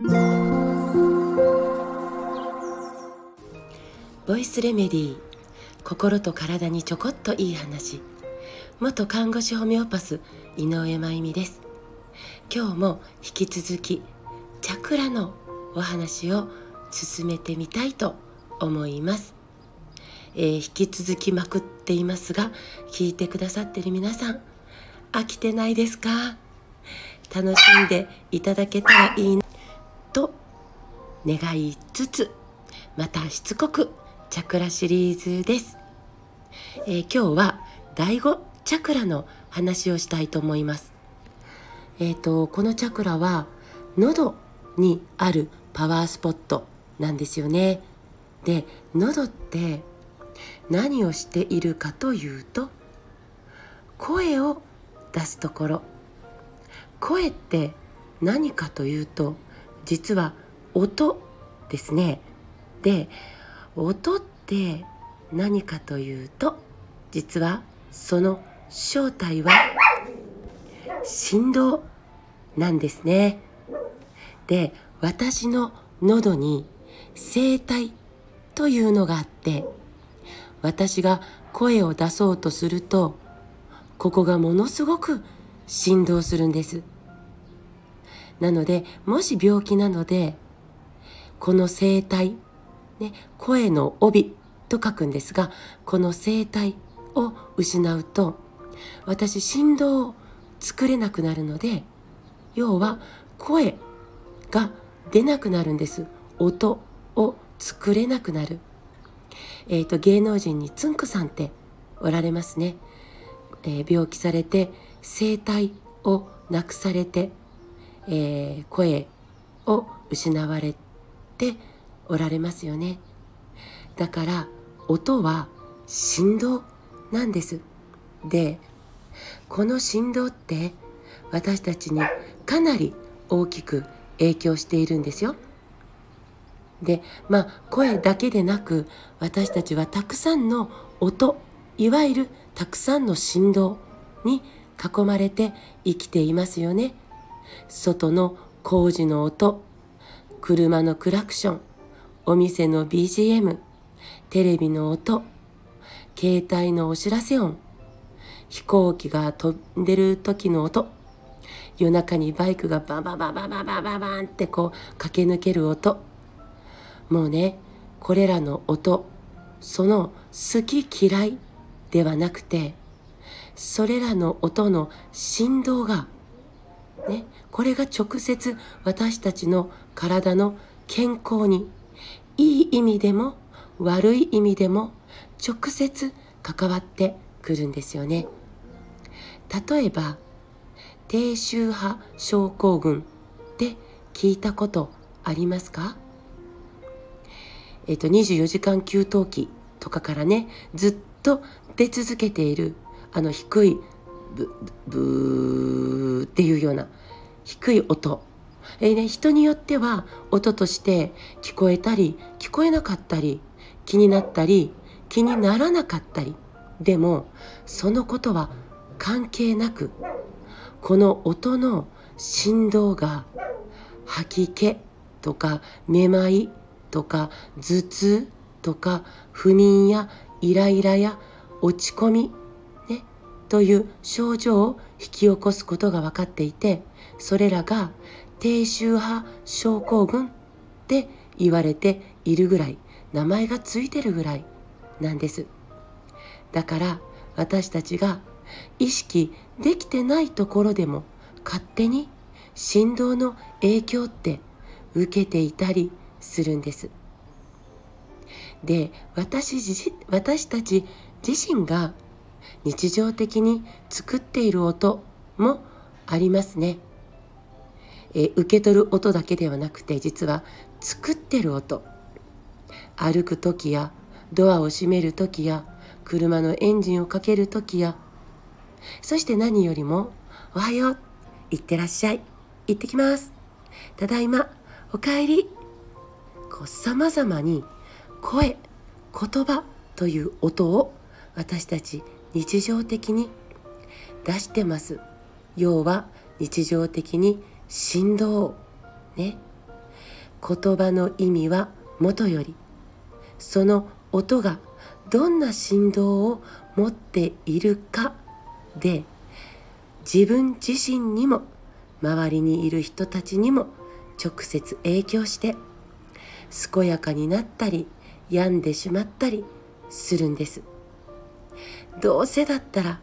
ボイスレメディー心と体にちょこっといい話。元看護師ホメオパス井上真由美です。今日も引き続きチャクラのお話を進めてみたいと思います、えー、引き続きまくっていますが聞いてくださってる皆さん飽きてないですか？楽しんでいただけたらいいな。と願いつつまたしつこくチャクラシリーズです、えー、今日は第5チャクラの話をしたいと思います。えっ、ー、とこのチャクラは喉にあるパワースポットなんですよね。で喉って何をしているかというと声を出すところ。声って何かというと実は音ですね。で音って何かというと実はその正体は振動なんですね。で私の喉に声帯というのがあって私が声を出そうとするとここがものすごく振動するんです。なのでもし病気なのでこの声帯、ね、声の帯と書くんですがこの声帯を失うと私振動を作れなくなるので要は声が出なくなるんです。音を作れなくなる。えっ、ー、と芸能人につんくさんっておられますね、えー、病気されて声帯をなくされて、えー、声を失われておられますよねだから音は振動なんですでこの振動って私たちにかなり大きく影響しているんですよ。でまあ声だけでなく私たちはたくさんの音いわゆるたくさんの振動に囲まれて生きていますよね。外の工事の音車のクラクションお店の BGM テレビの音携帯のお知らせ音飛行機が飛んでる時の音夜中にバイクがバンバンバンバンバンバンバンバンってこう駆け抜ける音もうねこれらの音その好き嫌いではなくてそれらの音の振動がねこれが直接私たちの体の健康にいい意味でも悪い意味でも直接関わってくるんですよね。例えば低周波症候群って聞いたことありますか？えっ、と24時間給湯器とかからねずっと出続けているあの低いブブーっていうような低い音。えーね、人によっては音として聞こえたり聞こえなかったり気になったり気にならなかったり。でもそのことは関係なくこの音の振動が吐き気とかめまいとか頭痛とか不眠やイライラや落ち込み、という症状を引き起こすことが分かっていてそれらが低周波症候群って言われているぐらい名前がついてるぐらいなんですだから私たちが意識できてないところでも勝手に振動の影響って受けていたりするんです。で私私たち自身が日常的に作っている音もありますね。え受け取る音だけではなくて実は作ってる音歩く時やドアを閉める時や車のエンジンをかける時やそして何よりも、おはよう、いってらっしゃい、行ってきます、ただいま、おかえり。こう様々に声、言葉という音を私たち日常的に出してます。要は日常的に振動ね。言葉の意味はもとよりその音がどんな振動を持っているかで自分自身にも周りにいる人たちにも直接影響して健やかになったり病んでしまったりするんですどうせだったら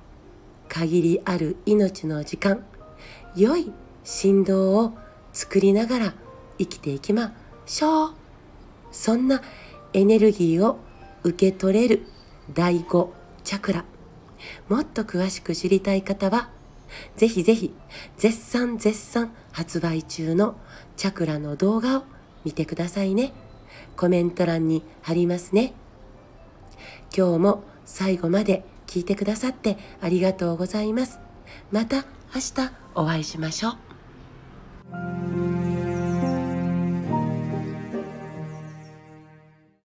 限りある命の時間良い振動を作りながら生きていきましょう。そんなエネルギーを受け取れる第5チャクラ。もっと詳しく知りたい方はぜひぜひ絶賛絶賛発売中のチャクラの動画を見てくださいね。コメント欄に貼りますね。今日も最後まで聞いてくださってありがとうございます。また明日お会いしましょう。